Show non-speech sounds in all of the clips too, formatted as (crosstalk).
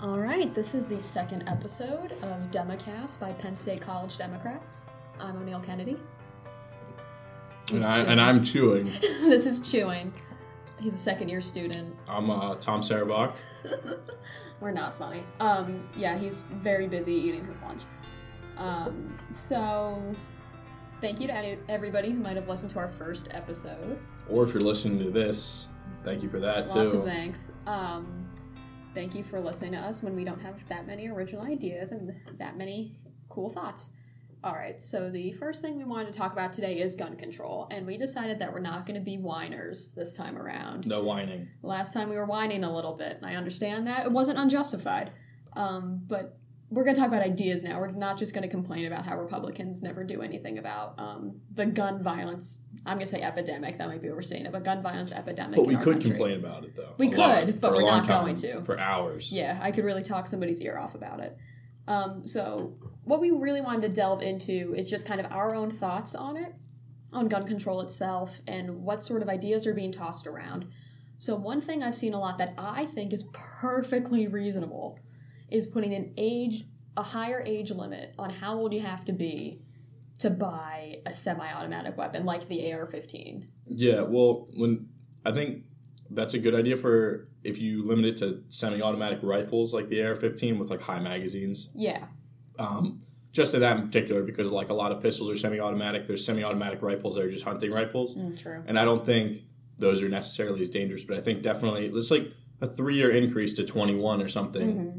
All right, this is the second episode of Democast by Penn State College Democrats. I'm O'Neill Kennedy. And, I, and I'm chewing. (laughs) this is Chewing. He's a second year student. I'm uh, Tom Sarabach. (laughs) We're not funny. Um, yeah, he's very busy eating his lunch. Um, so, thank you to any, everybody who might have listened to our first episode. Or if you're listening to this, thank you for that Lots too. of thanks. Um, thank you for listening to us when we don't have that many original ideas and that many cool thoughts. All right, so the first thing we wanted to talk about today is gun control, and we decided that we're not going to be whiners this time around. No whining. Last time we were whining a little bit, and I understand that it wasn't unjustified. Um, but we're going to talk about ideas now. We're not just going to complain about how Republicans never do anything about um, the gun violence. I'm going to say epidemic. That might be overstating it, but gun violence epidemic. But we could country. complain about it though. We A lot, could, but we're not time, going to. For hours. Yeah, I could really talk somebody's ear off about it. Um, so, what we really wanted to delve into is just kind of our own thoughts on it, on gun control itself, and what sort of ideas are being tossed around. So, one thing I've seen a lot that I think is perfectly reasonable is putting an age, a higher age limit on how old you have to be to buy a semi automatic weapon like the AR 15. Yeah, well, when I think that's a good idea for if you limit it to semi-automatic rifles like the AR-15 with like high magazines. Yeah. Um, just to that in particular, because like a lot of pistols are semi-automatic. There's semi-automatic rifles that are just hunting rifles, Mm, true. and I don't think those are necessarily as dangerous. But I think definitely it's like a three-year increase to 21 or something. hmm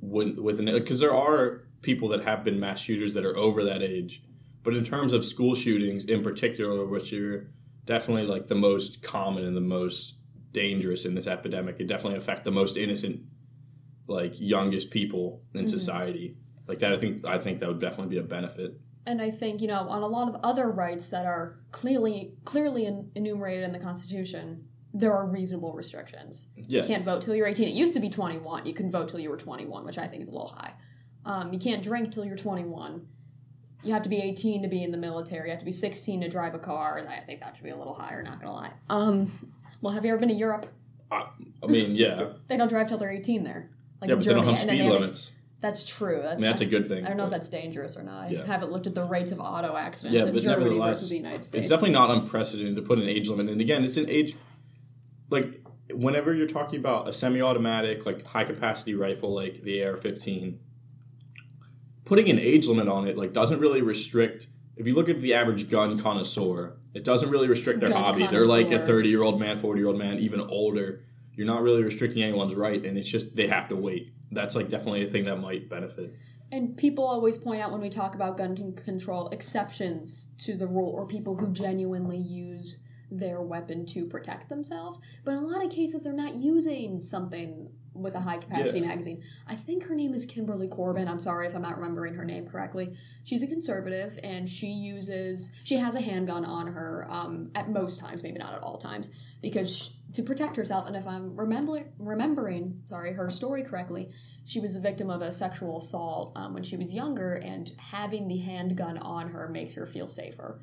with with an because there are people that have been mass shooters that are over that age, but in terms of school shootings in particular, which are definitely like the most common and the most dangerous in this epidemic, it definitely affect the most innocent, like youngest people in mm-hmm. society. Like that, I think I think that would definitely be a benefit. And I think you know on a lot of other rights that are clearly clearly enumerated in the Constitution, there are reasonable restrictions. Yeah, You can't vote till you're 18. It used to be 21. You can vote till you were 21, which I think is a little high. Um, you can't drink till you're 21. You have to be 18 to be in the military. You have to be 16 to drive a car. I think that should be a little higher. Not gonna lie. Um, well, have you ever been to Europe? I, I mean, yeah, They don't drive till they're 18 there. Like yeah, but they don't have speed limits. That's true. That- I mean, that's a good thing. I don't know if that's dangerous or not. I Yeah. haven't looked at the rates of auto accidents Yeah, in Germany versus the United States. It's definitely not unprecedented to put an age limit. And again, it's an age like whenever you're talking about a semi-automatic, like high capacity rifle like the AR-15, putting an age limit on it like doesn't really restrict. If you look at the average gun connoisseur, it doesn't really restrict their Gun hobby. They're like a 30 year old man, 40 year old man, even older. You're not really restricting anyone's right, and it's just they have to wait. That's like definitely a thing that might benefit. And people always point out when we talk about gun control exceptions to the rule or people who genuinely use their weapon to protect themselves. But in a lot of cases, they're not using something with a high capacity Yeah. magazine. I think her name is Kimberly Corban. I'm sorry if I'm not remembering her name correctly. She's a conservative and she uses, she has a handgun on her um, at most times, maybe not at all times, because sh to protect herself. And if I'm remember, remembering, sorry, her story correctly, she was a victim of a sexual assault um, when she was younger, and having the handgun on her makes her feel safer.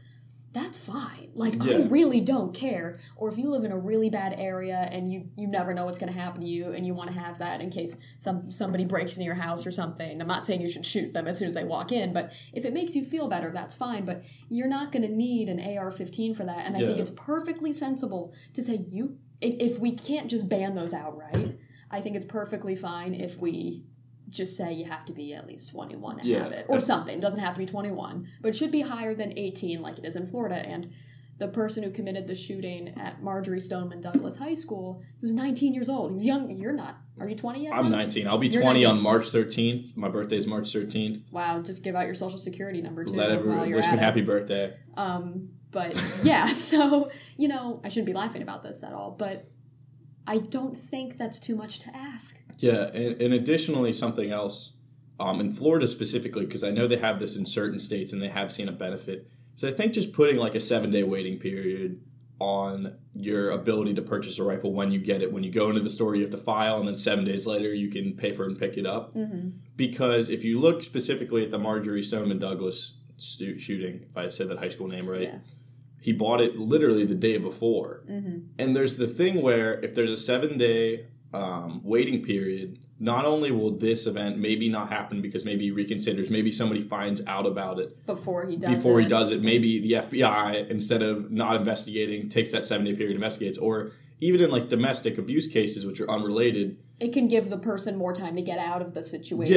That's fine. Like I really don't care. Or if you live in a really bad area and you you never know what's going to happen to you, and you want to have that in case some somebody breaks into your house or something. I'm not saying you should shoot them as soon as they walk in, but if it makes you feel better, that's fine. But you're not going to need an AR-15 for that. And I think it's perfectly sensible to say you if, if we can't just ban those outright. I think it's perfectly fine if we just say you have to be at least 21 to Yeah. have it or something. It doesn't have to be 21, but it should be higher than 18 like it is in Florida. And the person who committed the shooting at Marjory Stoneman Douglas High School he was 19 years old. He was young. You're not. Are you 20 yet? I'm Tom? 19. I'll be You're 20 on March 13th. My birthday is March 13th. Wow, just give out your social security number too Let everyone wish me happy birthday. Um, but (laughs) yeah, (laughs) so you know, I shouldn't be laughing about this at all, but I don't think that's too much to ask. Yeah, and, and additionally, something else um, in Florida specifically, because I know they have this in certain states and they have seen a benefit. So I think just putting like a seven day waiting period on your ability to purchase a rifle when you get it. When you go into the store, you have to file, and then seven days later, you can pay for it and pick it up. Mm-hmm. Because if you look specifically at the Marjory Stoneman Douglas stu- shooting, if I said that high school name right, Yeah. he bought it literally the day before. Mm-hmm. And there's the thing where if there's a seven day um, waiting period, not only will this event maybe not happen because maybe he reconsiders, maybe somebody finds out about it before he does before it. he does it. Maybe the FBI, instead of not investigating, takes that seven day period investigates, or even in like domestic abuse cases, which are unrelated, It can give the person more time to get out of the situation.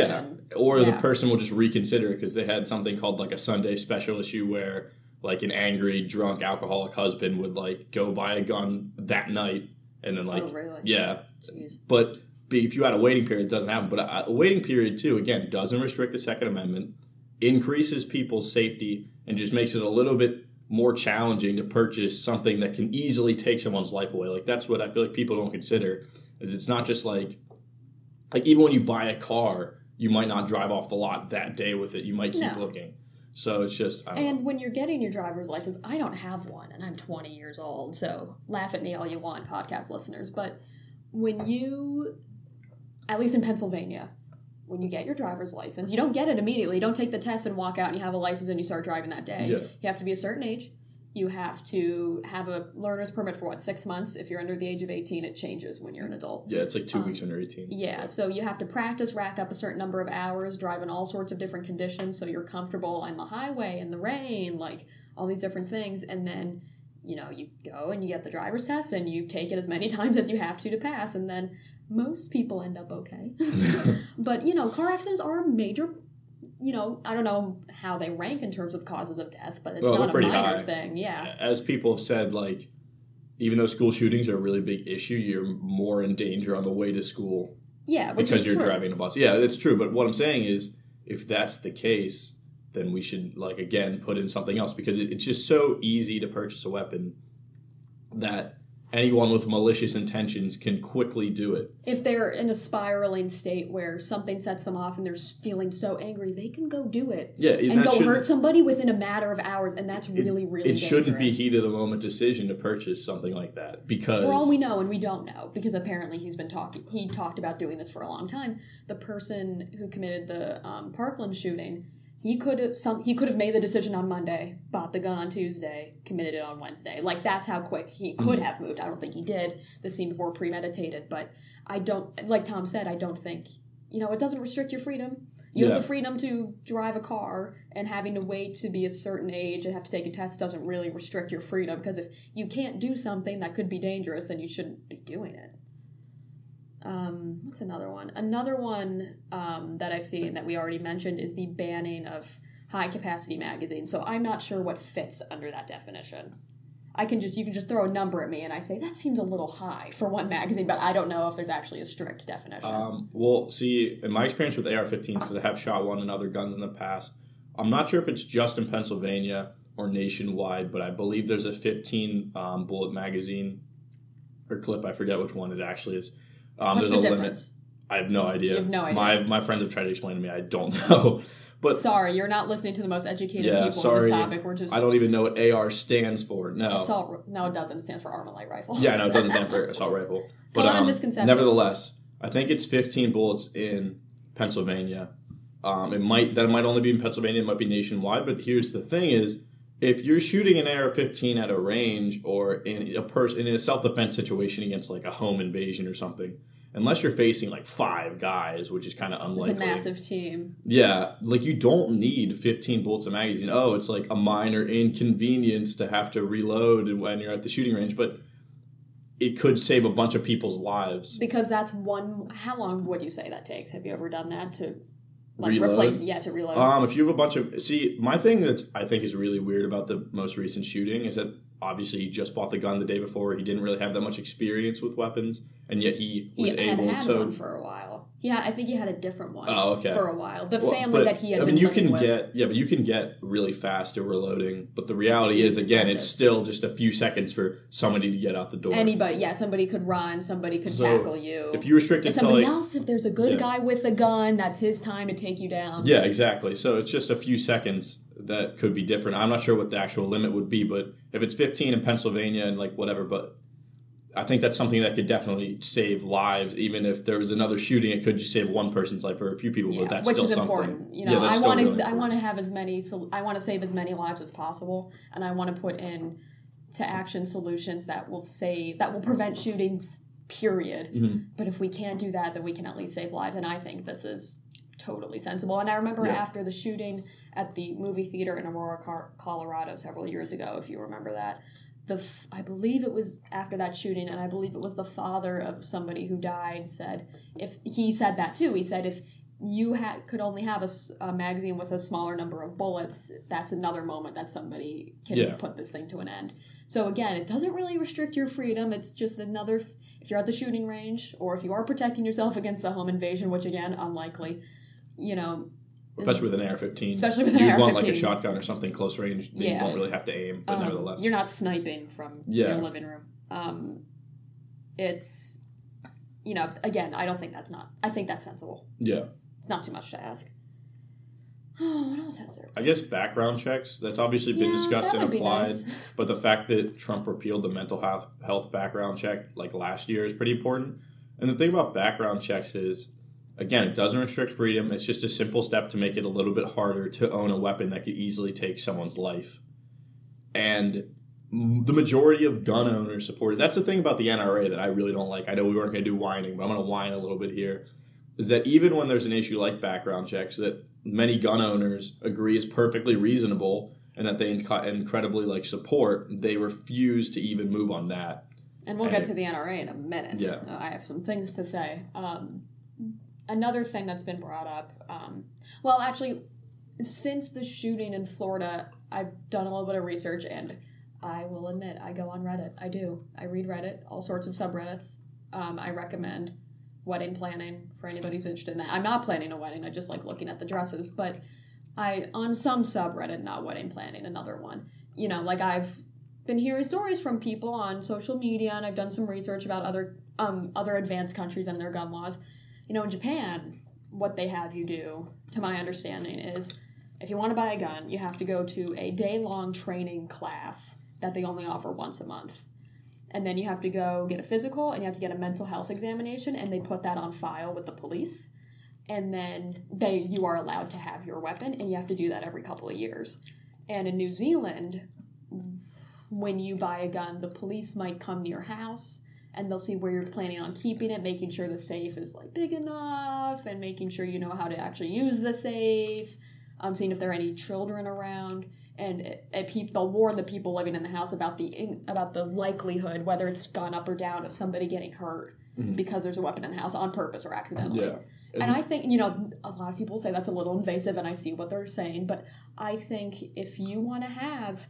yeah, or the person will just reconsider because they had something called like a Sunday special issue where like an angry, drunk, alcoholic husband would like go buy a gun that night and then like oh, really? yeah, Jeez. but if you had a waiting period, it doesn't happen. But a, waiting period too, again, doesn't restrict the Second Amendment, increases people's safety, and just makes it a little bit more challenging to purchase something that can easily take someone's life away. Like that's what I feel like people don't consider. Is it's not just like like even when you buy a car, you might not drive off the lot that day with it. You might keep No. looking. So it's just I don't know. And when you're getting your driver's license, I don't have one and I'm 20 years old, so laugh at me all you want, podcast listeners. But when you, at least in Pennsylvania, when you get your driver's license, you don't get it immediately. You don't take the test and walk out and you have a license and you start driving that day. Yeah. You have to be a certain age. You have to have a learner's permit for what, six months? If you're under the age of 18, it changes when you're an adult. yeah, it's like two um, weeks when you're 18. Yeah, so you have to practice, rack up a certain number of hours, drive in all sorts of different conditions so you're comfortable on the highway, in the rain, like all these different things. And then, you know, you go and you get the driver's test and you take it as many (laughs) times as you have to to pass. And then most people end up okay. (laughs) (laughs) but, you know, car accidents are a major, you know, I don't know how they rank in terms of causes of death, but it's Well, not a pretty minor high. thing. Yeah. as people have said, like even though school shootings are a really big issue, you're more in danger on the way to school Yeah, which because you're true. driving a bus. Yeah, that's true. But what I'm saying is, if that's the case, then we should like again put in something else because it, it's just so easy to purchase a weapon that anyone with malicious intentions can quickly do it. if they're in a spiraling state where something sets them off and they're feeling so angry, they can go do it Yeah, and that go hurt somebody within a matter of hours, and that's really, really. It shouldn't be heat of the moment decision to purchase something like that because For all we know, and we don't know, because apparently he's been talking. He talked about doing this for a long time. The person who committed the um, Parkland shooting, he could have some. He could have made the decision on Monday, bought the gun on Tuesday, committed it on Wednesday. Like that's how quick he could Mm-hmm. have moved. I don't think he did. This seemed more premeditated, but I don't. Like Tom said, I don't think. You know, it doesn't restrict your freedom. You Yeah. have the freedom to drive a car, and having to wait to be a certain age and have to take a test doesn't really restrict your freedom. Because if you can't do something that could be dangerous, then you shouldn't be doing it. Um, what's another one? Another one um, that I've seen that we already mentioned is the banning of high capacity magazines. So I'm not sure what fits under that definition. I can just you can just throw a number at me and I say that seems a little high for one magazine, but I don't know if there's actually a strict definition. Um, well, see, in my experience with AR-15s, because I have shot one and other guns in the past, I'm not sure if it's just in Pennsylvania or nationwide, but I believe there's a 15 um, bullet magazine or clip. I forget which one it actually is. Um, What's there's the a difference? limit. I have no idea. You have no idea. My my friends have tried to explain to me. I don't (laughs) know. But Sorry, you're not listening to the most educated Yeah, people on sorry. this topic. We're just I don't even know what AR stands for. No. assault. No, it doesn't. It stands for armalite rifle. Yeah, no, it doesn't stand for (laughs) assault rifle. But um, misconception. nevertheless, I think it's 15 bullets in Pennsylvania. Um, it might that might only be in Pennsylvania. It might be nationwide. But here's the thing: is if you're shooting an AR-15 at a range or in a person in a self-defense situation against like a home invasion or something, unless you're facing like five guys, which is kind of unlikely. It's a massive team. Yeah, like you don't need 15 bullets of magazine. Oh, it's like a minor inconvenience to have to reload when you're at the shooting range, but it could save a bunch of people's lives. Because that's one. How long would you say that takes? Have you ever done that to like Reload? replace? Yeah, to reload. Um, if you have a bunch of see, my thing that's I think is really weird about the most recent shooting is that obviously he just bought the gun the day before. He didn't really have that much experience with weapons, and yet he he was had able had to. one for a while. Yeah, I think he had a different one. Oh, okay. For a while, the Well, family that he had I been mean, you can with. get yeah, but you can get really fast at reloading. But the reality is, again, it it's still just a few seconds for somebody to get out the door. Anybody, yeah, somebody could run, somebody could So, tackle you. if you restrict it somebody like else, if there's a good Yeah. guy with a gun, that's his time to take you down. yeah, exactly. So it's just a few seconds that could be different. I'm not sure what the actual limit would be, but if it's 15 in Pennsylvania and like whatever, but I think that's something that could definitely save lives. Even if there was another shooting, it could just save one person's life or a few people. Yeah, but that's which still is something. important. You Yeah, know, that's I want to. really I want to have as many. So I want to save as many lives as possible, and I want to put in to action solutions that will save that will prevent shootings period. Mhm. But if we can't do that, then we can at least save lives. And I think this is totally sensible. And I remember Yeah. after the shooting at the movie theater in Aurora, Colorado, several years ago, if you remember that. The f- I believe it was after that shooting, and I believe it was the father of somebody who died said if he said that too. He said if you had could only have a magazine with a smaller number of bullets, that's another moment that somebody can Yeah. put this thing to an end. So again, it doesn't really restrict your freedom. It's just another f- if you're at the shooting range or if you are protecting yourself against a home invasion, which again unlikely, you know, especially with an AR-15. Especially with an you want like a shotgun or something close range. that Yeah. You don't really have to aim, but um, nevertheless, you're not sniping from Yeah. your living room. Um, it's you know again, I don't think that's not. I think that's sensible. yeah. It's not too much to ask. Oh, (sighs) what else has there? I guess background checks. That's obviously been Yeah, discussed and applied. nice. (laughs) But the fact that Trump repealed the mental health health background check like last year is pretty important. And the thing about background checks is, again, it doesn't restrict freedom. It's just a simple step to make it a little bit harder to own a weapon that could easily take someone's life. And the majority of gun owners support it. That's the thing about the NRA that I really don't like. I know we weren't going to do whining, but I'm going to whine a little bit here. Is that even when there's an issue like background checks, that many gun owners agree is perfectly reasonable and that they inc- incredibly like support, they refuse to even move on that. And we'll And get it- to the NRA in a minute. Yeah. Uh, I have some things to say. Um, another thing that's been brought up, um, well, actually, since the shooting in Florida, I've done a little bit of research and I will admit I go on Reddit. I do. I read Reddit, all sorts of subreddits. Um, I recommend wedding planning for anybody who's interested in that. I'm not planning a wedding, I just like looking at the dresses, but I, on some subreddit, not wedding planning, another one, you know, like I've been hearing stories from people on social media and I've done some research about other um, other advanced countries and their gun laws. You know, in Japan, what they have you do, to my understanding, is if you want to buy a gun, you have to go to a day long training class that they only offer once a month. And then you have to go get a physical and you have to get a mental health examination and they put that on file with the police. And then they you are allowed to have your weapon and you have to do that every couple of years. And in New Zealand, when you buy a gun, the police might come to your house and they'll see where you're planning on keeping it, making sure the safe is like big enough and making sure you know how to actually use the safe. Um, seeing if there are any children around, and it, it, peop- they'll warn the people living in the house about the in, about the likelihood, whether it's gone up or down, of somebody getting hurt Mhm. because there's a weapon in the house on purpose or accidentally. Yeah. And I think, you know, a lot of people say that's a little invasive, and I see what they're saying, but I think if you want to have,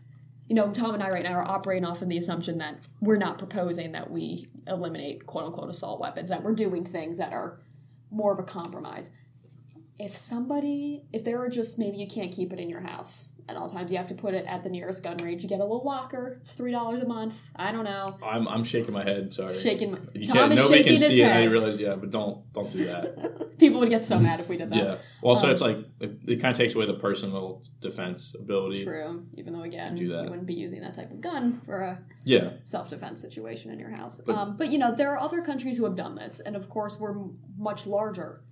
you know, Tom and I right now are operating off of the assumption that we're not proposing that we eliminate quote unquote assault weapons, that we're doing things that are more of a compromise. If somebody, if there are just maybe you can't keep it in your house, and all times you have to put it at the nearest gun range, you get a little locker, it's $3 a month. I don't know. I'm, I'm shaking my head. Sorry. Shaking, my, You Tom can't. is Nobody shaking can his see it. I head. realize. Yeah, but don't don't do that. (laughs) People would get so mad if we did that. yeah. Well, so Um, it's like it, it kind of takes away the personal defense ability. True, even though again, you wouldn't be using that type of gun for a Yeah. self-defense situation in your house. But- um, but you know, there are other countries who have done this, and of course, we're m- much larger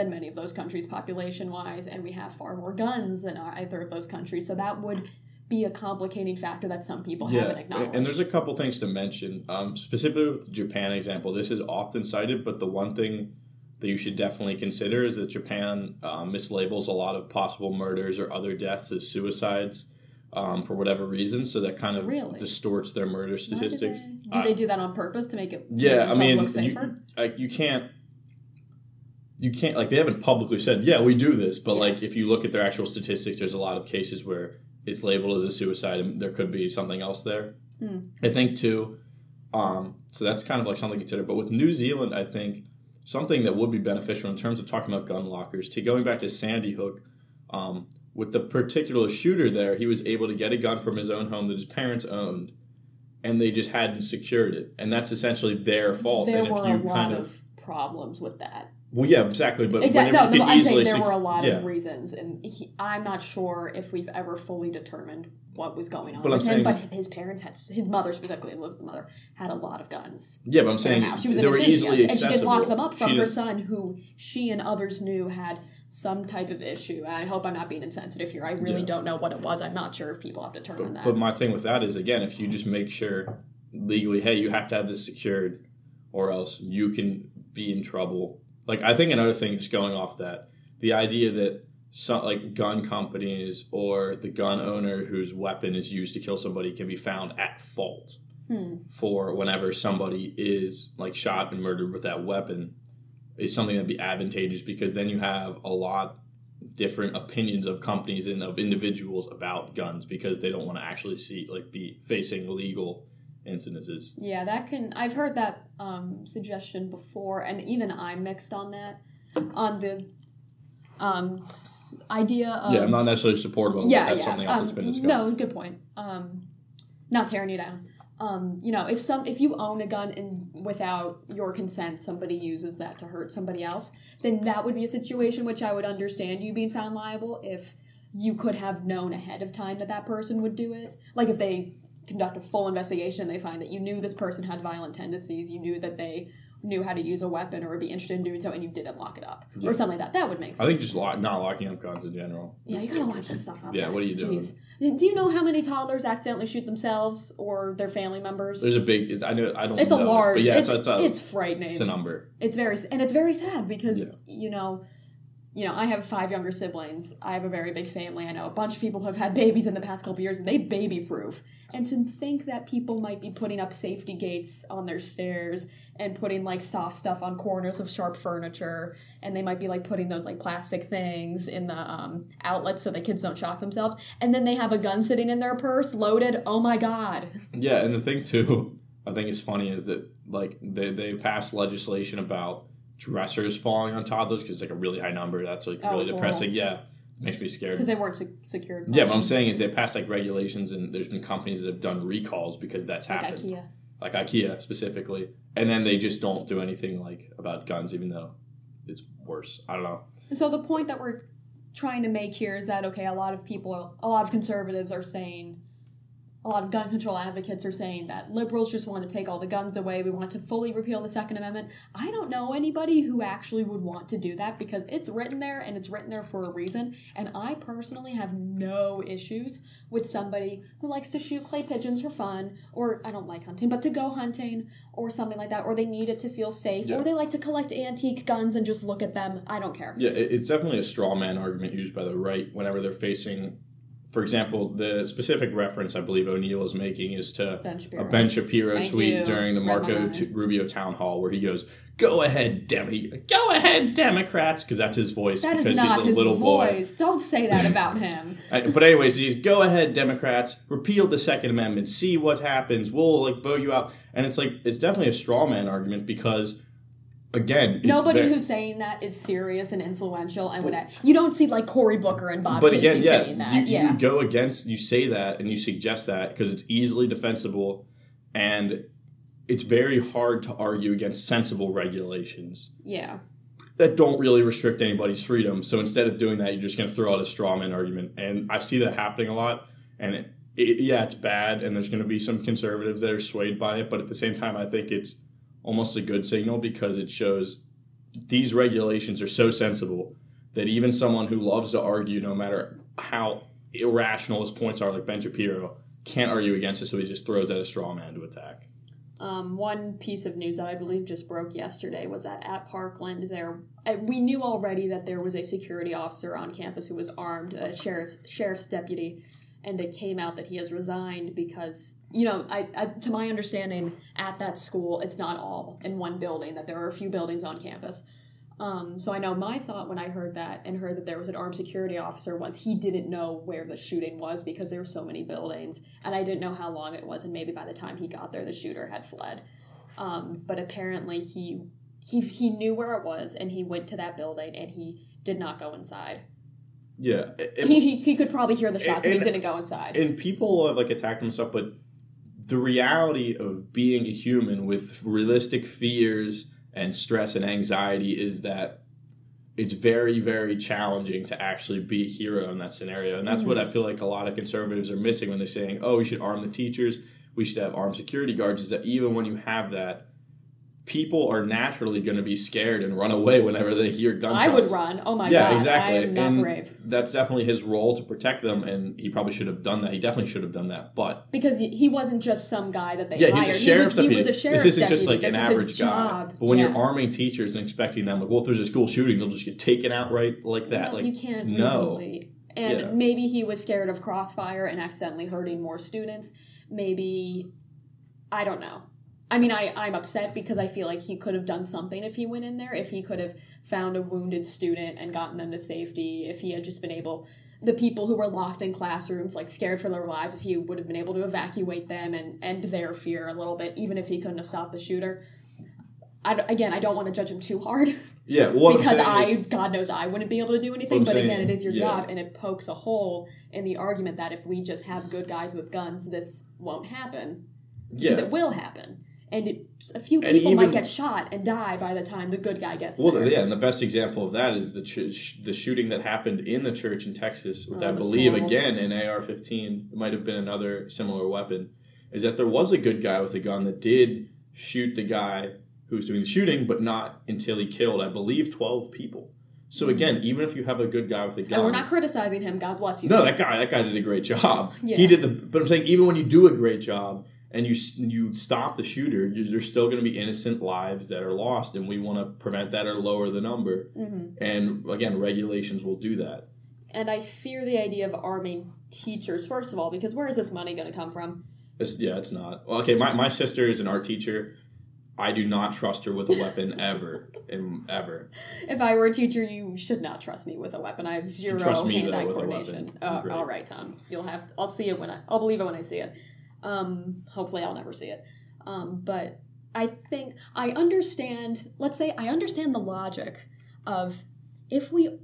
than many of those countries population-wise, and we have far more guns than either of those countries. So that would be a complicating factor that some people haven't Yeah, acknowledged. and there's a couple things to mention. Um, specifically with the Japan example, this is often cited, but the one thing that you should definitely consider is that Japan um, mislabels a lot of possible murders or other deaths as suicides um, for whatever reason, so that kind of Really? distorts their murder Why do statistics. they- Do they do that on purpose to make it make yeah, I mean, look you, safer? like, you can't. You can't like they haven't publicly said yeah we do this but like if you look at their actual statistics there's a lot of cases where it's labeled as a suicide and there could be something else there. Hmm. I think too. Um, so that's kind of like something to consider. But with New Zealand, I think something that would be beneficial in terms of talking about gun lockers. To going back to Sandy Hook, um, with the particular shooter there, he was able to get a gun from his own home that his parents owned, and they just hadn't secured it, and that's essentially their fault. there and if were you a lot kind of, of, problems with that. Well, yeah, exactly. But Exactly. No, no, I'm saying there sec- were a lot yeah. of reasons, and he, I'm not sure if we've ever fully determined what was going on But I'm him. But his parents had, his mother specifically, lived with the mother, had a lot of guns. Yeah, but I'm saying. She was they an were easily and she did lock them up from She her did- son, who she and others knew had some type of issue. And I hope I'm not being insensitive here. I really Yeah. don't know what it was. I'm not sure if people have determined But, that. but my thing with that is again, if you just make sure legally, hey, you have to have this secured. or else you can be in trouble. Like I think another thing, just going off that, the idea that some like gun companies or the gun owner whose weapon is used to kill somebody can be found at fault Hmm. for whenever somebody is like shot and murdered with that weapon is something that'd be advantageous because then you have a lot different opinions of companies and of individuals about guns because they don't want to actually see like be facing legal incidences. Yeah, that can. I've heard that um, suggestion before, and even I'm mixed on that. On the um, s- idea of yeah, I'm not necessarily supportive of yeah, That's yeah. something else um, that's been discussed. No, good point. Um, not tearing you down. Um, you know, if some if you own a gun and without your consent somebody uses that to hurt somebody else, then that would be a situation which I would understand you being found liable if you could have known ahead of time that that person would do it. Like if they conduct a full investigation and they find that you knew this person had violent tendencies, you knew that they knew how to use a weapon or would be interested in doing so and you didn't lock it up Yeah. or something like that. That would make sense. I think just lock, not locking up guns in general. Yeah, you gotta lock that stuff up. Yeah, what are you doing? Jeez. Do you know how many toddlers accidentally shoot themselves or their family members? There's a big. I know. I don't. it's a know, large. But yeah, it's, it's, it's, a, it's frightening. it's a number. It's very and it's very sad because Yeah. you know, you know, I have five younger siblings. I have a very big family. I know a bunch of people who have had babies in the past couple years, and they baby proof. And to think that people might be putting up safety gates on their stairs and putting like soft stuff on corners of sharp furniture, and they might be like putting those like plastic things in the um, outlets so the kids don't shock themselves, and then they have a gun sitting in their purse loaded. Oh my god! Yeah, and the thing too, I think is funny is that like they they passed legislation about dressers falling on toddlers because it's like a really high number. That's like Oh, really depressing. Yeah, makes me scared. Because they weren't se- secured. Yeah, what I'm saying is they passed like regulations, and there's been companies that have done recalls because that's like happened, IKEA. like IKEA specifically, and then they just don't do anything like about guns, even though it's worse. I don't know. So the point that we're trying to make here is that okay, a lot of people, a lot of conservatives are saying, a lot of gun control advocates are saying that liberals just want to take all the guns away. We want to fully repeal the Second Amendment. I don't know anybody who actually would want to do that because it's written there and it's written there for a reason. And I personally have no issues with somebody who likes to shoot clay pigeons for fun, or I don't like hunting, but to go hunting or something like that, or they need it to feel safe, Yeah. or they like to collect antique guns and just look at them. I don't care. Yeah, it's definitely a straw man argument used by the right whenever they're facing. For example, the specific reference I believe O'Neill is making is to Ben a Ben Shapiro tweet during the Marco. T- Rubio town hall where he goes, "Go ahead, Demi, go ahead, Democrats," because that's his voice That is because not he's a his little boy. voice. Don't say that about him. (laughs) But anyways, he's go ahead, Democrats, repeal the Second Amendment, see what happens. We'll like vote you out, and it's like it's definitely a straw man argument because, again, Nobody who's saying that is serious and influential and would. You don't see like Cory Booker and Bob but Casey again, yeah, saying that. you, yeah. you go against, you say that, and you suggest that because it's easily defensible, and it's very hard to argue against sensible regulations yeah. that don't really restrict anybody's freedom. So instead of doing that, you're just going to throw out a straw man argument, and I see that happening a lot. And it, it, yeah, it's bad, and there's going to be some conservatives that are swayed by it, but at the same time, I think it's almost a good signal because it shows these regulations are so sensible that even someone who loves to argue, no matter how irrational his points are, like Ben Shapiro, can't argue against it, so he just throws out a straw man to attack. Um, one piece of news that I believe just broke yesterday was that at Parkland, there uh, we knew already that there was a security officer on campus who was armed, a sheriff's sheriff's deputy, and it came out that he has resigned because you know, I, as, to my understanding, at that school, it's not all in one building; that there are a few buildings on campus. Um, so I know my thought when I heard that and heard that there was an armed security officer was he didn't know where the shooting was because there were so many buildings and I didn't know how long it was and maybe by the time he got there the shooter had fled. Um, but apparently he he he knew where it was and he went to that building and he did not go inside. Yeah. He, he, he could probably hear the shots and, And- he didn't go inside. and people have like attacked him and stuff, but the reality of being a human with realistic fears and stress and anxiety is that it's very, very challenging to actually be a hero in that scenario. And that's what mm-hmm. I feel like a lot of conservatives are missing when they're saying, oh, we should arm the teachers, we should have armed security guards, is that even when you have that, people are naturally going to be scared and run away whenever they hear gunshots. I would run. Oh my yeah, god. Yeah, exactly. I am not and brave. that's definitely his role to protect them, and he probably should have done that. He definitely should have done that, but Because he- wasn't just some guy that they yeah, hired. he's a sheriff's he was, deputy. he was a sheriff's this isn't just like an average guy. But when Yeah. you're arming teachers and expecting them, like, well, if there's a school shooting, they'll just get taken out right like that. No, like, you can't no. reasonably. And Yeah. maybe he was scared of crossfire and accidentally hurting more students. Maybe I don't know. I mean, I, I'm upset because I feel like he could have done something if he went in there, if he could have found a wounded student and gotten them to safety, if he had just been able, the people who were locked in classrooms, like scared for their lives, if he would have been able to evacuate them and end their fear a little bit, even if he couldn't have stopped the shooter. I, again, I don't want to judge him too hard (laughs) yeah, well, what because I, is- God knows, I wouldn't be able to do anything. But again, it is your yeah. job, and it pokes a hole in the argument that if we just have good guys with guns, this won't happen because it will happen, and it, a few people might get shot and die by the time the good guy gets Well, there. yeah, and the best example of that is the ch- the shooting that happened in the church in Texas with, Oh, I believe, small- again an AR-15. It might have been another similar weapon. Is that there was a good guy with a gun that did shoot the guy who was doing the shooting, but not until he killed, I believe, twelve people. So hmm. again, even if you have a good guy with a gun, and we're not criticizing him. God bless you. no, that guy, that guy did a great job. Yeah. He did the. But I'm saying, even when you do a great job and you you stop the shooter, there's still going to be innocent lives that are lost, and we want to prevent that or lower the number. Mhm. And again, regulations will do that. And I fear the idea of arming teachers first of all, because where is this money going to come from? It's, yeah, it's not. Okay, my, my sister is an art teacher. I do not trust her with a weapon (laughs) ever, and ever. If I were a teacher, you should not trust me with a weapon. I have zero hand-eye coordination. Uh, all right, Tom. You'll have. I'll see it when I. I'll believe it when I see it. Um, hopefully, I'll never see it. Um, but I think I understand. Let's say I understand the logic of if we.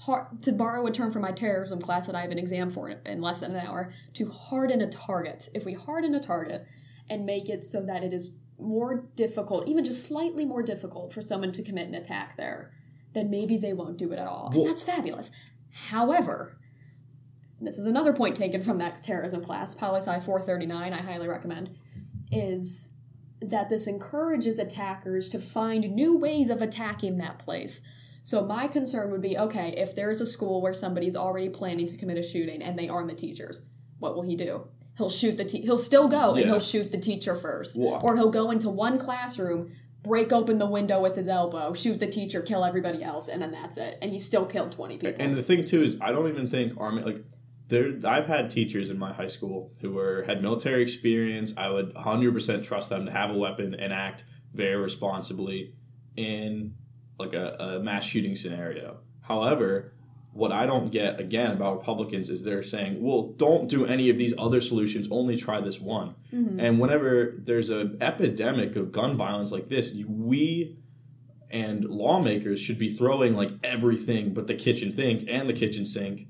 har- To borrow a term from my terrorism class that I have an exam for in less than an hour, to harden a target. If we harden a target and make it so that it is more difficult, even just slightly more difficult for someone to commit an attack there, then maybe they won't do it at all. Well- and that's fabulous. However, this is another point taken from that terrorism class, Poli Sci 439, I highly recommend, is that this encourages attackers to find new ways of attacking that place. So my concern would be okay, if there's a school where somebody's already planning to commit a shooting and they arm the teachers, what will he do? He'll shoot the te- he'll still go and Yeah. he'll shoot the teacher first. Or he'll go into one classroom, break open the window with his elbow, shoot the teacher, kill everybody else, and then that's it. And he still killed 20 people. And the thing too is, I don't even think army like there. I've had teachers in my high school who were had military experience. I would hundred percent trust them to have a weapon and act very responsibly in like a, a mass shooting scenario. However, what I don't get again about Republicans is they're saying, "Well, don't do any of these other solutions. Only try this one." Mhm. And whenever there's an epidemic of gun violence like this, you, we and lawmakers should be throwing like everything but the kitchen sink and the kitchen sink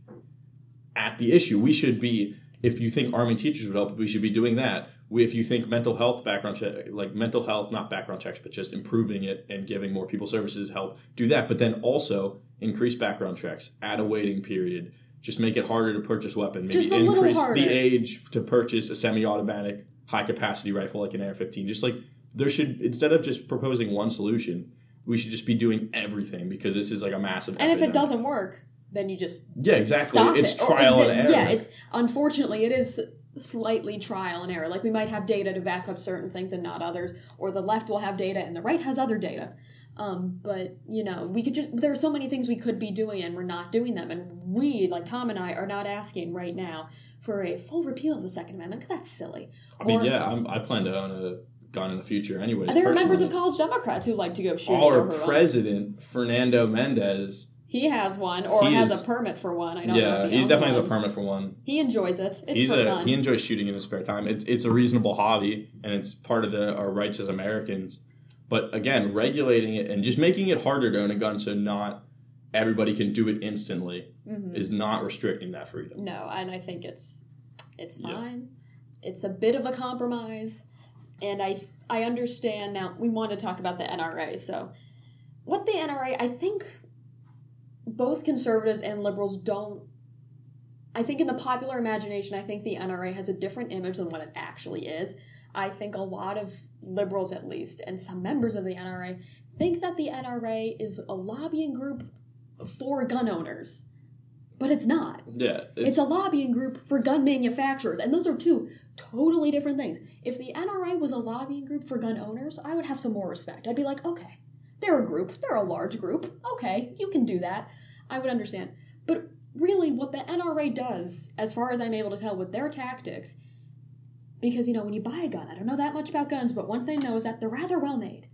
at the issue. We should be, if you think arming teachers would help, we should be doing that. We, if you think mental health background check, like mental health, not background checks, but just improving it and giving more people services help, do that. But then also increase background checks, add a waiting period, just make it harder to purchase weapon. Maybe Just a little increase the age to purchase a semi-automatic, high-capacity rifle like an AR-15. Just like there should, instead of just proposing one solution, we should just be doing everything because this is like a massive. And if it doesn't work, then you just yeah, exactly. it's it. Trial it- and error. Yeah, it's unfortunately it is slightly trial and error. Like we might have data to back up certain things and not others, or the left will have data and the right has other data. Um, but you know, we could just there are so many things we could be doing and we're not doing them. And we, like Tom and I, are not asking right now for a full repeal of the Second Amendment because that's silly. I mean, or- yeah, I'm, I plan to own a gun in the future, anyways. there are members of college Democrats who like to go shoot Our president Fernando Mendez. He has one, or He has is- a permit for one. I don't know. Yeah, he he definitely has a permit for one. He enjoys it. It's He's for a fun. he enjoys shooting in his spare time. It's it's a reasonable hobby, and it's part of the our rights as Americans. But again, regulating it and just making it harder to own a gun, so not everybody can do it instantly, Mhm. is not restricting that freedom. No, and I think it's it's Yeah. fine. It's a bit of a compromise, and I I understand now. We want to talk about the NRA. So, what the NRA, I think, both conservatives and liberals don't. I think in the popular imagination, I think the NRA has a different image than what it actually is. I think a lot of liberals, at least, and some members of the NRA, think that the NRA is a lobbying group for gun owners. But it's not. Yeah, It's, a lobbying group for gun manufacturers, and those are two totally different things. If the NRA was a lobbying group for gun owners, I would have some more respect. I'd be like, okay, they're a group, they're a large group, okay, you can do that. I would understand. But really, what the NRA does, as far as I'm able to tell with their tactics, because, you know, when you buy a gun, I don't know that much about guns, but one thing I know is that they're rather well made.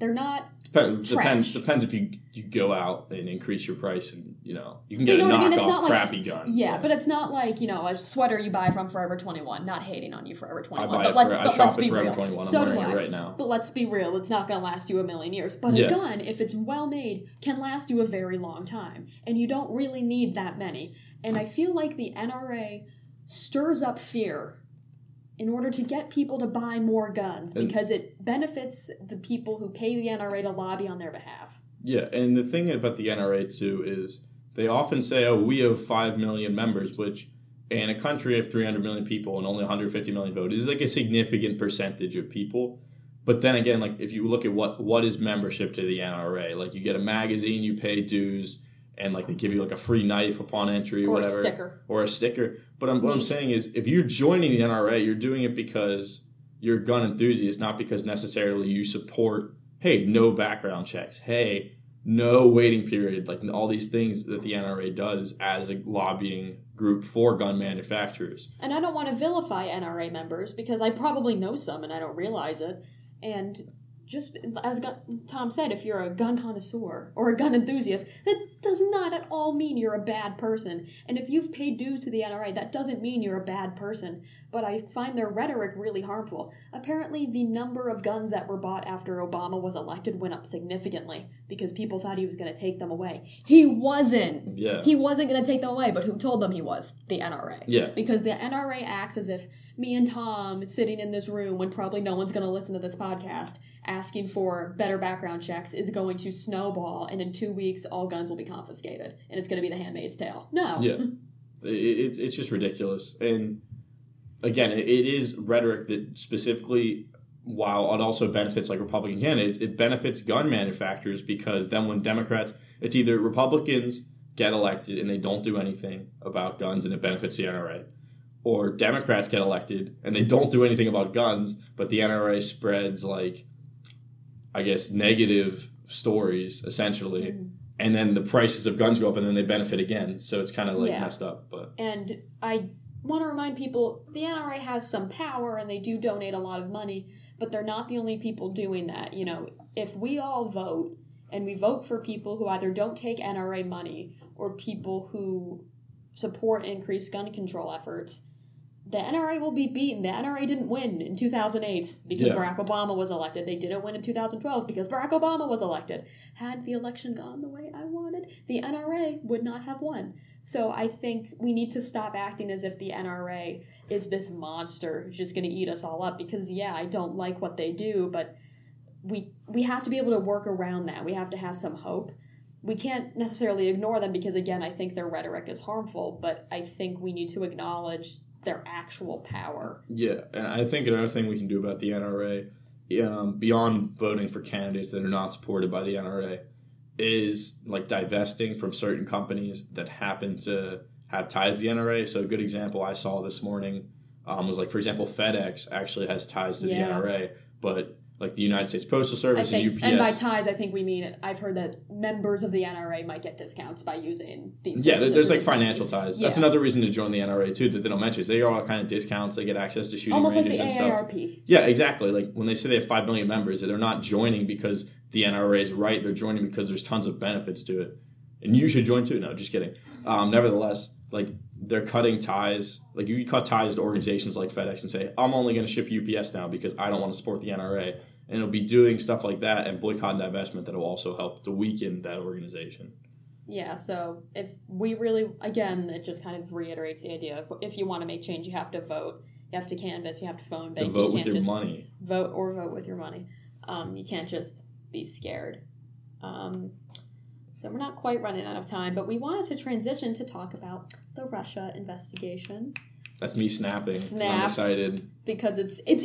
They're not Depends, depends, Trash. depends if you you go out and increase your price and you know you can get You know a what I mean? Knockoff not like- crappy gun. Yeah, but it's not like you know a sweater you buy from Forever Twenty One. Not hating on you, Forever Twenty One, but, for, but let's be Forever real. Twenty One. I'm so do I. it right now. But let's be real, it's not going to last you a million years. But Yeah. a gun, if it's well made, can last you a very long time, and you don't really need that many. And I feel like the NRA stirs up fear in order to get people to buy more guns And- because it benefits the people who pay the NRA to lobby on their behalf. Yeah, and the thing about the NRA too is they often say, "Oh, we have five million members," which in a country of 300 million people and only 150 million vote is like a significant percentage of people. But then again, like if you look at what what is membership to the NRA, like you get a magazine, you pay dues, and like they give you like a free knife upon entry or, Or a whatever, sticker. or a sticker. But I'm, what I'm mm-hmm. saying is, if you're joining the NRA, you're doing it because you're a gun enthusiast, not because necessarily you support. Hey, no background checks. Hey, no waiting period. Like all these things that the NRA does as a lobbying group for gun manufacturers. And I don't want to vilify NRA members because I probably know some and I don't realize it. And just as gun- Tom said, if you're a gun connoisseur or a gun enthusiast, that does not at all mean you're a bad person. And if you've paid dues to the NRA, that doesn't mean you're a bad person. But I find their rhetoric really harmful. Apparently, the number of guns that were bought after Obama was elected went up significantly because people thought he was going to take them away. He wasn't. Yeah. He wasn't going to take them away, but who told them he was? The NRA. Yeah. Because the NRA acts as if me and Tom sitting in this room when probably no one's going to listen to this podcast asking for better background checks is going to snowball and in two weeks all guns will be confiscated and it's going to be the handmaid's tale. No. Yeah. It's it's just ridiculous. And again, it, is rhetoric that specifically, while it also benefits like Republican candidates, it benefits gun manufacturers because then when Democrats, it's either Republicans get elected and they don't do anything about guns and it benefits the NRA, or Democrats get elected and they don't do anything about guns, but the NRA spreads like, I guess, negative stories essentially. Mhm. And then the prices of guns go up, and then they benefit again. So it's kind of like Yeah. messed up. But And I want to remind people the NRA has some power and they do donate a lot of money, but they're not the only people doing that. You know, if we all vote and we vote for people who either don't take NRA money or people who support increased gun control efforts, the NRA will be beaten. The NRA didn't win in 2008 because Yeah. Barack Obama was elected. They didn't win in 2012 because Barack Obama was elected. Had the election gone the way I wanted, the NRA would not have won. So I think we need to stop acting as if the NRA is this monster who's just going to eat us all up because yeah, I don't like what they do, but we we have to be able to work around that. We have to have some hope. We can't necessarily ignore them because again, I think their rhetoric is harmful, but I think we need to acknowledge their actual power. yeah, and I think another thing we can do about the NRA, um, beyond voting for candidates that are not supported by the NRA, is like divesting from certain companies that happen to have ties to the NRA. So a good example I saw this morning um, was like, for example, FedEx actually has ties to Yeah. the NRA, but like the United States Postal Service think, and UPS. and by ties, I think we mean I've heard that members of the NRA might get discounts by using these. Yeah, there- there's like financial ties. That's another reason to join the NRA too that they don't mention. Is they are all kind of discounts. They get access to shooting almost like ranges and stuff. Yeah, exactly. Like when they say they have five million members, they're not joining because the NRA is right. They're joining because there's tons of benefits to it, and you should join too. No, just kidding. Um, nevertheless, like they're cutting ties. Like you cut ties to organizations like FedEx and say, I'm only going to ship UPS now because I don't want to support the NRA, and it'll be doing stuff like that and boycott and divestment that will also help to weaken that organization. Yeah, so if we really, again, it just kind of reiterates the idea of if you want to make change, you have to vote, you have to canvass, you have to phone To bank, you vote can't with your just money. vote or vote with your money. Um, you can't just be scared. Um, so we're not quite running out of time, but we wanted to transition to talk about the Russia investigation. That's me snapping. 'cause I'm excited. because it's it's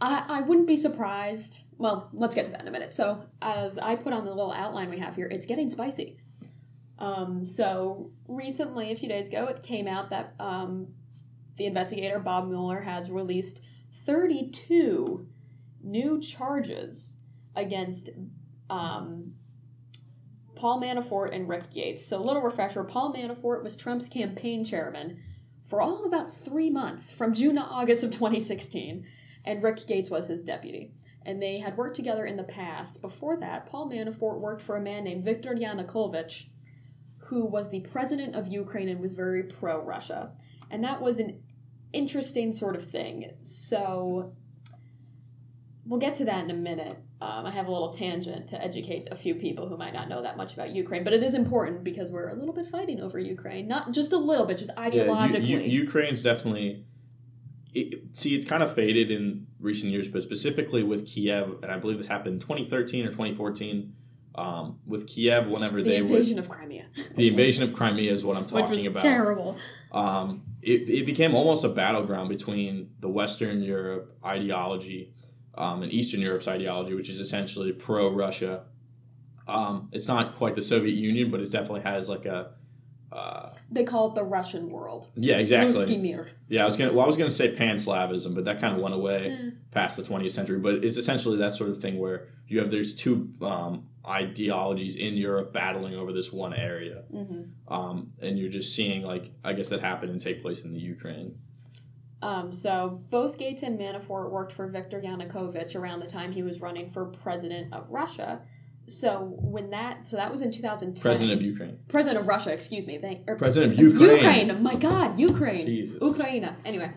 I, I wouldn't be surprised. Well let's get to that in a minute. So as i put on the little outline we have here it's getting spicy. Um, so recently a few days ago it came out that um, the investigator bob mueller has released 32 new charges against um, paul manafort and rick gates. So a little refresher paul manafort was trump's campaign chairman for all of about three months, from June to August of 2016, and Rick Gates was his deputy. And they had worked together in the past. Before that, Paul Manafort worked for a man named Viktor Yanukovych, who was the president of Ukraine and was very pro Russia. And that was an interesting sort of thing. So we'll get to that in a minute. Um, I have a little tangent to educate a few people who might not know that much about Ukraine, but it is important because we're a little bit fighting over Ukraine. Not just a little bit, just Yeah, ideologically. U- U- Ukraine's definitely. It, see, it's kind of faded in recent years, but specifically with Kiev, and I believe this happened in 2013 or 2014. Um, with Kiev, whenever the they were the invasion of Crimea, the invasion of Crimea is what I'm talking was about. terrible. Um, it, it became almost a battleground between the Western Europe ideology um, and Eastern Europe's ideology, which is essentially pro Russia. Um, it's not quite the Soviet Union, but it definitely has like a uh, They call it the Russian world. yeah, Ruski exactly. Mir. Yeah, I was gonna well, I was gonna say Pan-Slavism, but that kind of went away Mm. past the 20th century. But it's essentially that sort of thing where you have there's two um, ideologies in Europe battling over this one area, hmm um, and you're just seeing like I guess that happened and take place in the Ukraine. Um, so both Gates and Manafort worked for Viktor Yanukovych around the time he was running for president of Russia. So when that, so that was in 2010. President of Ukraine. President of Russia, excuse me. Thank, er, President of Ukraine. Ukraine. My God, Ukraine. Jesus. Ukraine. Anyway,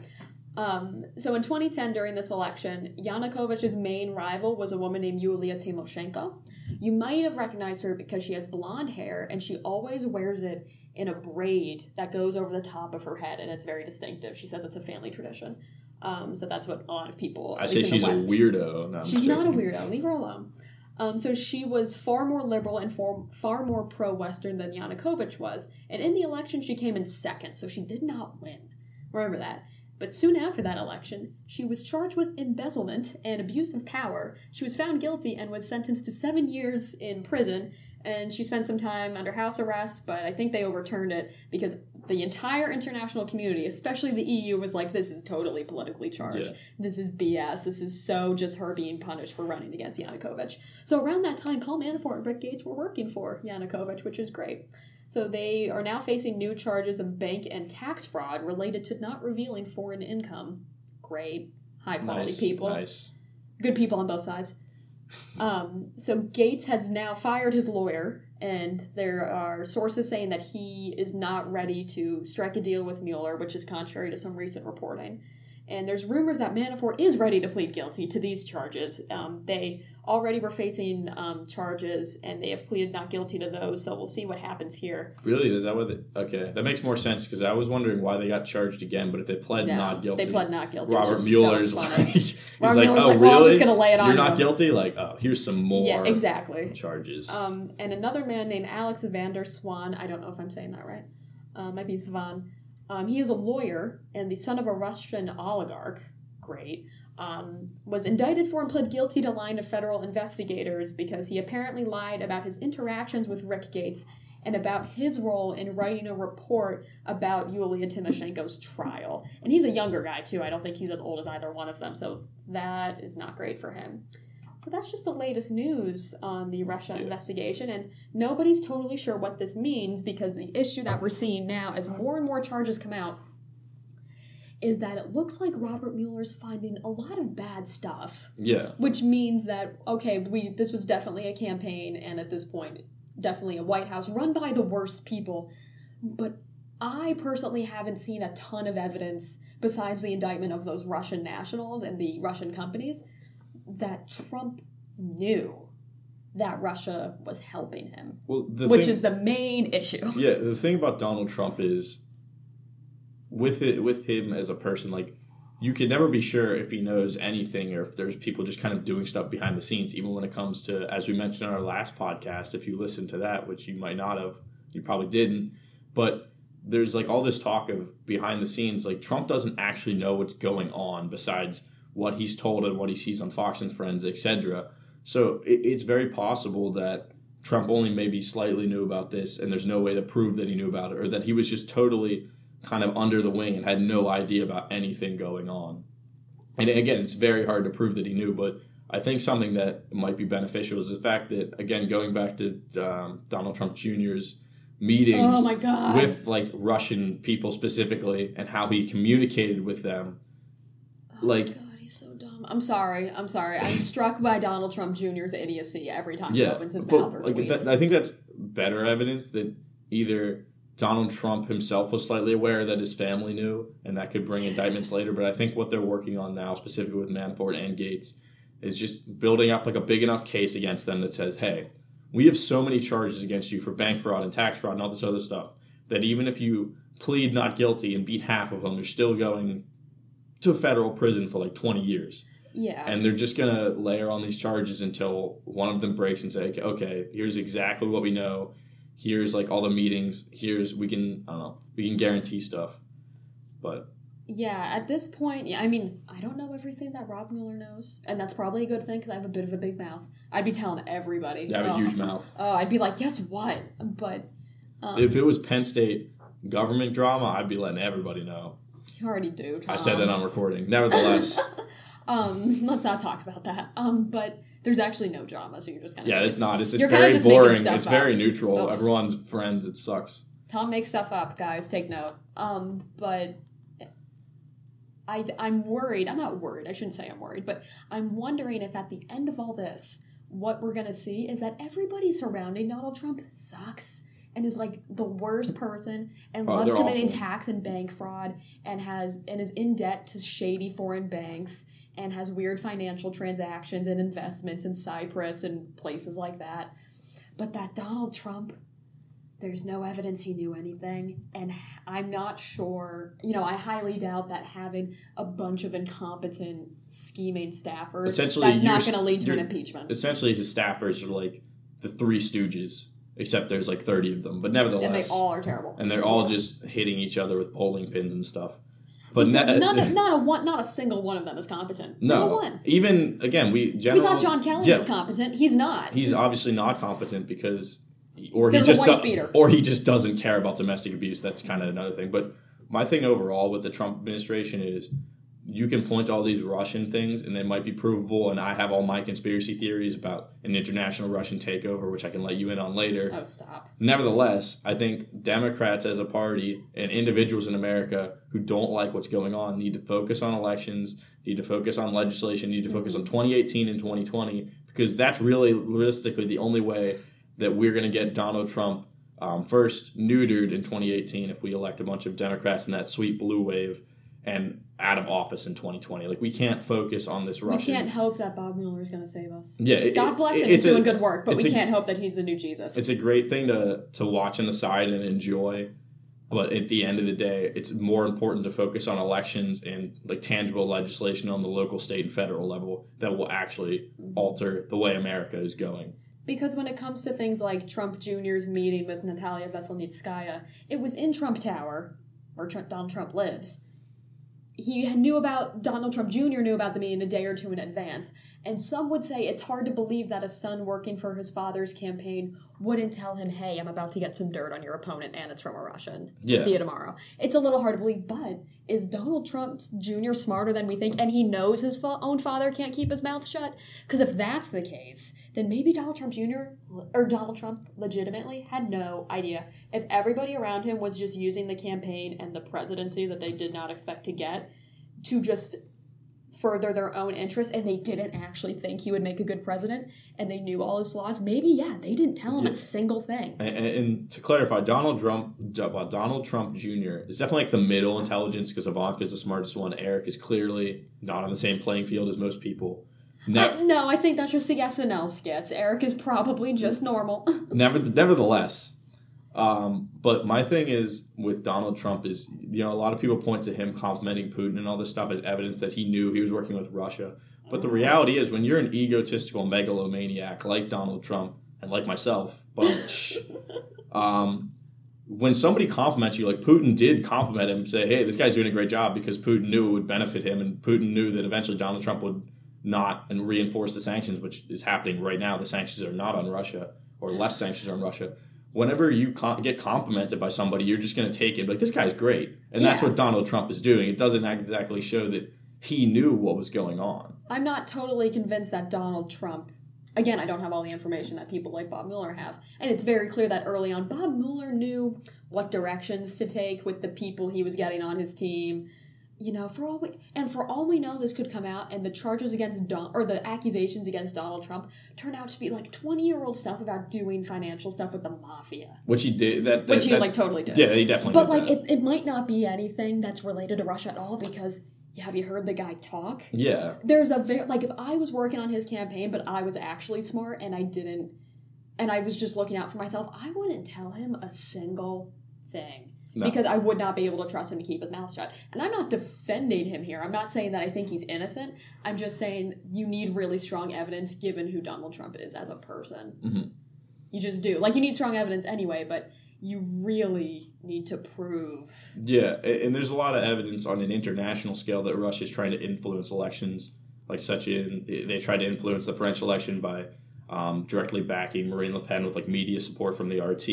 um, so in 2010, during this election, Yanukovych's main rival was a woman named Yulia Tymoshenko. You might have recognized her because she has blonde hair and she always wears it in a braid that goes over the top of her head, and it's very distinctive. She says it's a family tradition. Um, so that's what a lot of people. I say she's a weirdo. No, She's not a weirdo. Leave her alone. Um, so she was far more liberal and far, far more pro Western than Yanukovych was. And in the election, she came in second, so she did not win. Remember that. But soon after that election, she was charged with embezzlement and abuse of power. She was found guilty and was sentenced to seven years in prison. And she spent some time under house arrest, but I think they overturned it because the entire international community, especially the EU, was like, this is totally politically charged. Yeah. This is BS. This is so just her being punished for running against Yanukovych. So around that time, Paul Manafort and Rick Gates were working for Yanukovych, which is great. So they are now facing new charges of bank and tax fraud related to not revealing foreign income. Great. High quality Nice, people. Nice. Good people on both sides. Um, so Gates has now fired his lawyer, and there are sources saying that he is not ready to strike a deal with Mueller, which is contrary to some recent reporting. And there's rumors that Manafort is ready to plead guilty to these charges. Um, they already were facing um, charges, and they have pleaded not guilty to those. So we'll see what happens here. Really? Is that what? They, okay, that makes more sense because I was wondering why they got charged again. But if they pled No, not guilty, They pled not guilty. Robert is so Mueller's like, (laughs) he's Robert like, Mueller's oh like, really? I'm just gonna lay it on You're you." not guilty. Like, oh, here's some more Yeah, exactly. charges. Um, and another man named Alex Vander Swan, I don't know if I'm saying that right, uh, might be Svan. Um, he is a lawyer and the son of a Russian oligarch. Great. Um, was indicted for and pled guilty to lying to federal investigators because he apparently lied about his interactions with Rick Gates and about his role in writing a report about Yulia Tymoshenko's trial. And he's a younger guy, too. I don't think he's as old as either one of them, so that is not great for him. So that's just the latest news on the Russia Yeah. investigation, and nobody's totally sure what this means because the issue that we're seeing now, as more and more charges come out, is that it looks like Robert Mueller's finding a lot of bad stuff, yeah. which means that okay, we this was definitely a campaign, and at this point, definitely a White House run by the worst people, but. I personally haven't seen a ton of evidence besides the indictment of those Russian nationals and the Russian companies that Trump knew that Russia was helping him, Well, the which thing, is the main issue. (laughs) yeah. The thing about Donald Trump is, with it, with him as a person, like you can never be sure if he knows anything or if there's people just kind of doing stuff behind the scenes. Even when it comes to, as we mentioned in our last podcast, if you listened to that, which you might not have, you probably didn't, but there's like all this talk of behind the scenes, like Trump doesn't actually know what's going on besides what he's told and what he sees on Fox and Friends, etc. So it, it's very possible that Trump only maybe slightly knew about this, and there's no way to prove that he knew about it, or that he was just totally kind of under the wing and had no idea about anything going on. And again, it's very hard to prove that he knew, but I think something that might be beneficial is the fact that, again, going back to um, Donald Trump Jr.'s meetings Oh with like Russian people specifically and how he communicated with them. Like, Oh God, he's so dumb. I'm sorry. I'm sorry. I'm struck by Donald Trump Jr.'s idiocy every time he opens his mouth or like, tweets. that- I think that's better evidence that either Donald Trump himself was slightly aware that his family knew, and that could bring indictments later. But I think what they're working on now, specifically with Manafort and Gates, is just building up like a big enough case against them that says, "Hey, we have so many charges against you for bank fraud and tax fraud and all this other stuff that even if you plead not guilty and beat half of them, you're still going to federal prison for like 20 years." yeah. and they're just gonna layer on these charges until one of them breaks and say, okay, here's exactly what we know. Here's like all the meetings. Here's we can I don't know we can guarantee stuff, but Yeah, at this point, yeah, I mean, I don't know everything that Rob Mueller knows, and that's probably a good thing because I have a bit of a big mouth. I'd be telling everybody. you have a oh, huge mouth. Oh, I'd be like, guess what? But um, If it was Penn State government drama, I'd be letting everybody know. You already do. I said Tom. that on recording. Nevertheless, (laughs) Um, let's not talk about that. Um, but there's actually no drama, so you're just kind of yeah, it's not. It's, it's you're very boring. It's up. very neutral. Ugh. Everyone's friends. It sucks. Tom makes stuff up, guys. Take note. Um, but I I'm worried. I'm not worried. I shouldn't say I'm worried, but I'm wondering if at the end of all this, what we're gonna see is that everybody surrounding Donald Trump sucks and is like the worst person and Oh, loves committing awful. tax and bank fraud and has and is in debt to shady foreign banks and has weird financial transactions and investments in Cyprus and places like that. But that Donald Trump there's no evidence he knew anything and I'm not sure you know i highly doubt that having a bunch of incompetent scheming staffers Essentially, that's not going to lead to an impeachment Essentially, his staffers are like the Three Stooges, except there's like 30 of them. But nevertheless, and they all are terrible and they're all just hitting each other with bowling pins and stuff. But ne- none, of- (laughs) not a one not a single one of them is competent no, not one even again, we we thought john kelly yeah, was competent he's not He's obviously not competent because, or he There's a just wife do- beater. or he just doesn't care about domestic abuse. That's kind of another thing. But my thing overall with the Trump administration is. You can point to all these Russian things, and they might be provable. And I have all my conspiracy theories about an international Russian takeover, which I can let you in on later. oh stop Nevertheless, I think Democrats as a party and individuals in America who don't like what's going on need to focus on elections, need to focus on legislation, need to focus on 2018 and 2020 because that's really realistically the only way that we're going to get Donald Trump um, first neutered in 2018 if we elect a bunch of Democrats in that sweet blue wave and out of office in 2020. Like we can't focus on this we can't hope that bob mueller is going to save us yeah, it- god bless it- him he's doing good work but we a- can't hope that he's the new jesus it's a great thing to to watch on the side and enjoy but at the end of the day it's more important to focus on elections and like tangible legislation on the local state and federal level that will actually mm-hmm. alter the way america is going Because when it comes to things like Trump Jr.'s meeting with Natalia Veselnitskaya, it was in Trump Tower, where Trump, Donald Trump lives. He knew about, Donald Trump Jr. knew about the meeting a day or two in advance. And some would say it's hard to believe that a son working for his father's campaign wouldn't tell him, hey, I'm about to get some dirt on your opponent and it's from a Russian. Yeah. See you tomorrow. It's a little hard to believe, but is Donald Trump Jr. smarter than we think and he knows his fa- own father can't keep his mouth shut? Because if that's the case, then maybe Donald Trump Jr. or Donald Trump legitimately had no idea. If everybody around him was just using the campaign and the presidency that they did not expect to get to just further their own interests and they didn't actually think he would make a good president and they knew all his flaws, maybe, yeah, they didn't tell him Yeah. a single thing. and, and to clarify donald trump well, donald trump jr is definitely like the middle intelligence because ivanka is the smartest one eric is clearly not on the same playing field as most people Ne- no, I think that's just the SNL skits. Eric is probably just normal. (laughs) Never, nevertheless, um, but my thing is with Donald Trump is you know a lot of people point to him complimenting Putin and all this stuff as evidence that he knew he was working with Russia. But the reality is when you're an egotistical megalomaniac like Donald Trump and like myself, but (laughs) um, when somebody compliments you, like Putin did compliment him, say, "Hey, this guy's doing a great job," because Putin knew it would benefit him, and Putin knew that eventually Donald Trump would not and reinforce the sanctions, which is happening right now. The sanctions are not on Russia, or less sanctions on Russia. Whenever you get complimented by somebody, you're just going to take it like this guy's great, and that's what Donald Trump is doing. It doesn't exactly show that he knew what was going on. I'm not totally convinced that Donald Trump. Again, I don't have all the information that people like Bob Mueller have. And it's very clear that early on, Bob Mueller knew what directions to take with the people he was getting on his team. You know, for all we and for all we know, this could come out, and the charges against Don or the accusations against Donald Trump turn out to be like twenty year old stuff about doing financial stuff with the mafia, Which he did. That, that which he that- like totally did. yeah, he definitely. But like, it, it might not be anything that's related to Russia at all because have you heard the guy talk? yeah, there's a very like if I was working on his campaign, but I was actually smart and I didn't, and I was just looking out for myself, I wouldn't tell him a single thing No. because I would not be able to trust him to keep his mouth shut. And I'm not defending him here. I'm not saying that I think he's innocent. I'm just saying you need really strong evidence given who Donald Trump is as a person. Mhm. You just do. Like you need strong evidence anyway, but you really need to prove. Yeah, and there's a lot of evidence on an international scale that Russia's trying to influence elections, like such in they tried to influence the French election by um, directly backing Marine Le Pen with like media support from the RT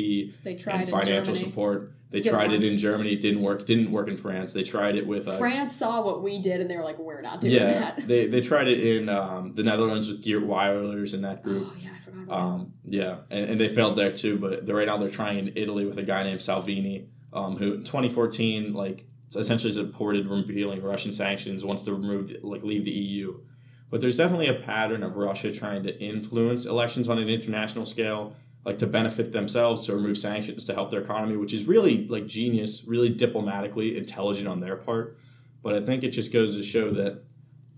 They tried and financial support. They Didn't tried it in Germany, it didn't work. Didn't work in France. They tried it with uh, France saw what we did and they were like, we're not doing yeah. that. They they tried it in um, the Netherlands with Geert Wilders in that group. Oh yeah, I forgot about Um, yeah, and, and they failed there too. But they're, right now they're trying in Italy with a guy named Salvini, um, who in 2014 like essentially supported repealing Russian sanctions, wants to remove like leave the EU. But there's definitely a pattern of Russia trying to influence elections on an international scale, like to benefit themselves, to remove sanctions to help their economy, which is really like genius, really diplomatically intelligent on their part. But I think it just goes to show that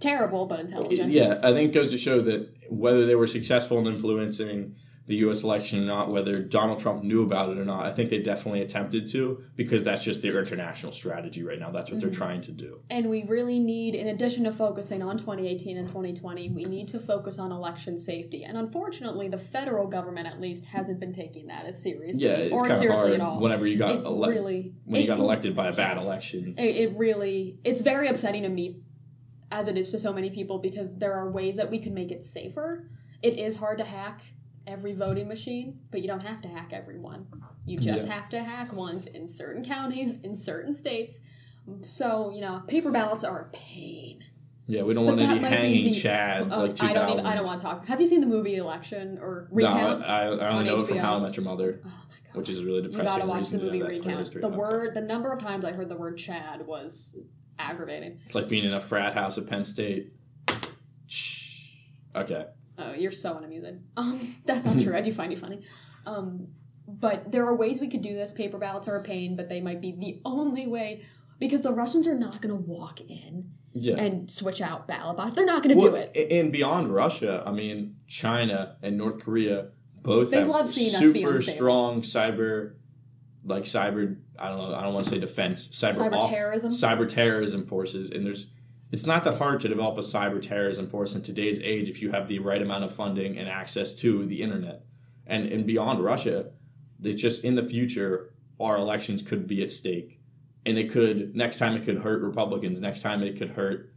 Terrible, but intelligent. yeah, I think it goes to show that whether they were successful in influencing the U.S. election or not, whether Donald Trump knew about it or not, I think they definitely attempted to because that's just their international strategy right now. That's what they're mm-hmm. trying to do. And we really need, in addition to focusing on 2018 and 2020, we need to focus on election safety. And unfortunately, the federal government, at least, hasn't been taking that as seriously Yeah, it's or seriously at all. whenever you got it ele- really when you got elected by a bad election. It, it really, it's very upsetting to me, as it is to so many people, because there are ways that we can make it safer. It is hard to hack every voting machine, but you don't have to hack everyone. You just Yeah. have to hack ones in certain counties, in certain states. So, you know, paper ballots are a pain. Yeah, we don't But want any hanging the- chads Oh, like 2000. I don't even, I don't want to talk. Have you seen the movie Election or No, Recount? I, I only on know it from HBO? How I Met Your Mother, oh my god. which is really You depressing. gotta watch the movie have that clear Recount. The word, the number of times I heard the word Chad was aggravating. It's like being in a frat house at Penn State. Shh. Okay. Oh, you're so unamusing. (laughs) Um, (laughs) that's not true. I (laughs) do find you funny. Um, but there are ways we could do this. Paper ballots are a pain, but they might be the only way because the Russians are not going to walk in Yeah. and switch out ballot box. They're not going to do it. And beyond Russia, I mean, China and North Korea both They have love seeing super strong cyber, like cyber. I don't know. I don't want to say defense. Cyber, Cyber off- terrorism? Cyber terrorism forces, and there's. It's not that hard to develop a cyber terrorism force in today's age if you have the right amount of funding and access to the internet. And and beyond Russia, they just in the future our elections could be at stake, and it could next time it could hurt Republicans. Next time it could hurt.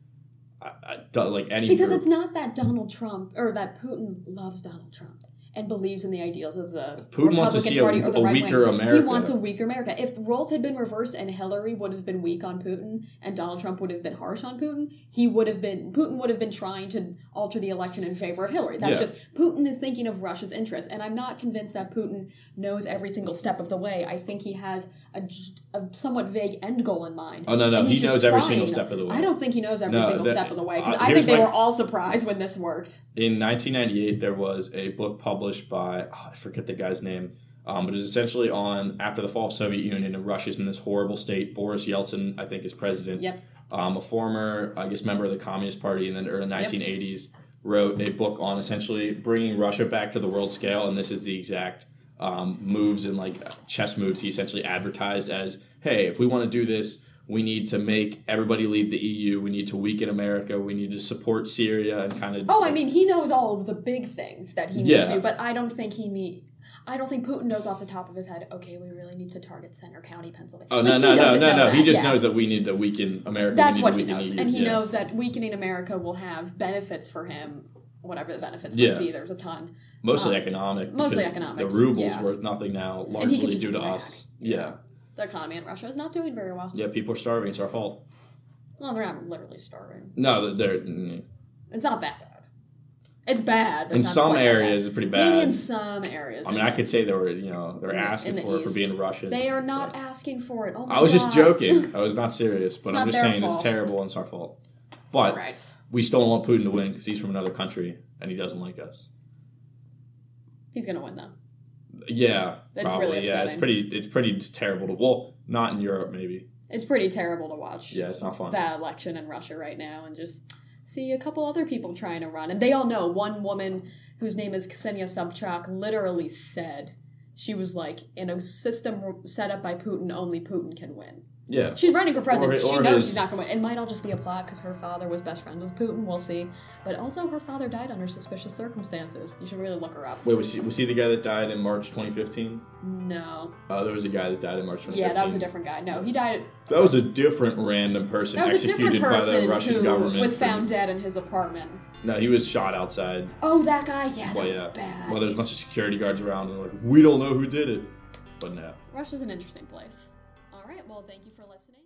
I, I, like any Because group. it's not that Donald Trump or that Putin loves Donald Trump and believes in the ideals of the Putin wants to Republican see a- Party or the a right weaker wing. America. He wants a weaker America. If roles had been reversed and Hillary would have been weak on Putin and Donald Trump would have been harsh on Putin, he would have been Putin would have been trying to alter the election in favor of Hillary. That's Yeah. just Putin is thinking of Russia's interests, and I'm not convinced that Putin knows every single step of the way. I think he has a, a somewhat vague end goal in mind. Oh, no, no, he knows every single step of the way. I don't think he knows every No, single that- step of the way because uh, I think they my- were all surprised when this worked. in 1998 there was a book published by oh, i forget the guy's name um, but it was essentially on after the fall of soviet union and russia's in this horrible state boris yeltsin i think is president Yep. um, a former i guess member of the communist party in the early 1980s wrote a book on essentially bringing russia back to the world scale and this is the exact um, moves and like chess moves he essentially advertised as hey if we want to do this we need to make everybody leave the EU. We need to weaken America. We need to support Syria and kind of. Oh, I mean, he knows all of the big things that he needs Yeah. to, but I don't think he need. I don't think Putin knows off the top of his head. Okay, we really need to target Centre County, Pennsylvania. Oh Like, no no no no no! He just knows that we need to weaken America. That's we need what to he knows, EU. and he yeah. knows that weakening America will have benefits for him. Whatever the benefits Yeah. might be, there's a ton. mostly um, economic. mostly economic, The ruble's yeah. worth nothing now, largely due to us. Yeah. The economy in Russia is not doing very well. yeah, People are starving. It's our fault. Well, they're not literally starving. No, they're mm, It's not that bad. It's bad. but in some areas it's pretty Maybe bad. in some areas. I mean, I could say they were, you know, they're asking the for it for being Russian. They are not but- asking for it. Oh I was just joking. (laughs) I was not serious, but It's I'm just saying fault. it's terrible and it's our fault. But right. We still want Putin to win because he's from another country and he doesn't like us. He's gonna win though. Yeah, That's probably. really yeah, it's pretty. It's pretty terrible to. Well, not in Europe, maybe. It's pretty terrible to watch Yeah, it's not fun. that election in Russia right now and just see a couple other people trying to run. And they all know one woman whose name is Ksenia Sobchak literally said she was like in a system set up by Putin, only Putin can win. Yeah, She's running for president. Or- she knows his- she's not going to win. It might all just be a plot because her father was best friends with Putin. We'll see. But also, her father died under suspicious circumstances. You should really look her up. Wait, was he was he the guy that died in March 2015? No. Uh, there was a guy that died in March 2015. Yeah, that was a different guy. No, he died. That was a different random person That was a executed different by the Russian government. was found dead in his apartment. No, he was shot outside. Oh, that guy? Yeah, that Well, was yeah. bad. Well, there's a bunch of security guards around, and they're like, we don't know who did it. But no. Russia's an interesting place. Well, thank you for listening.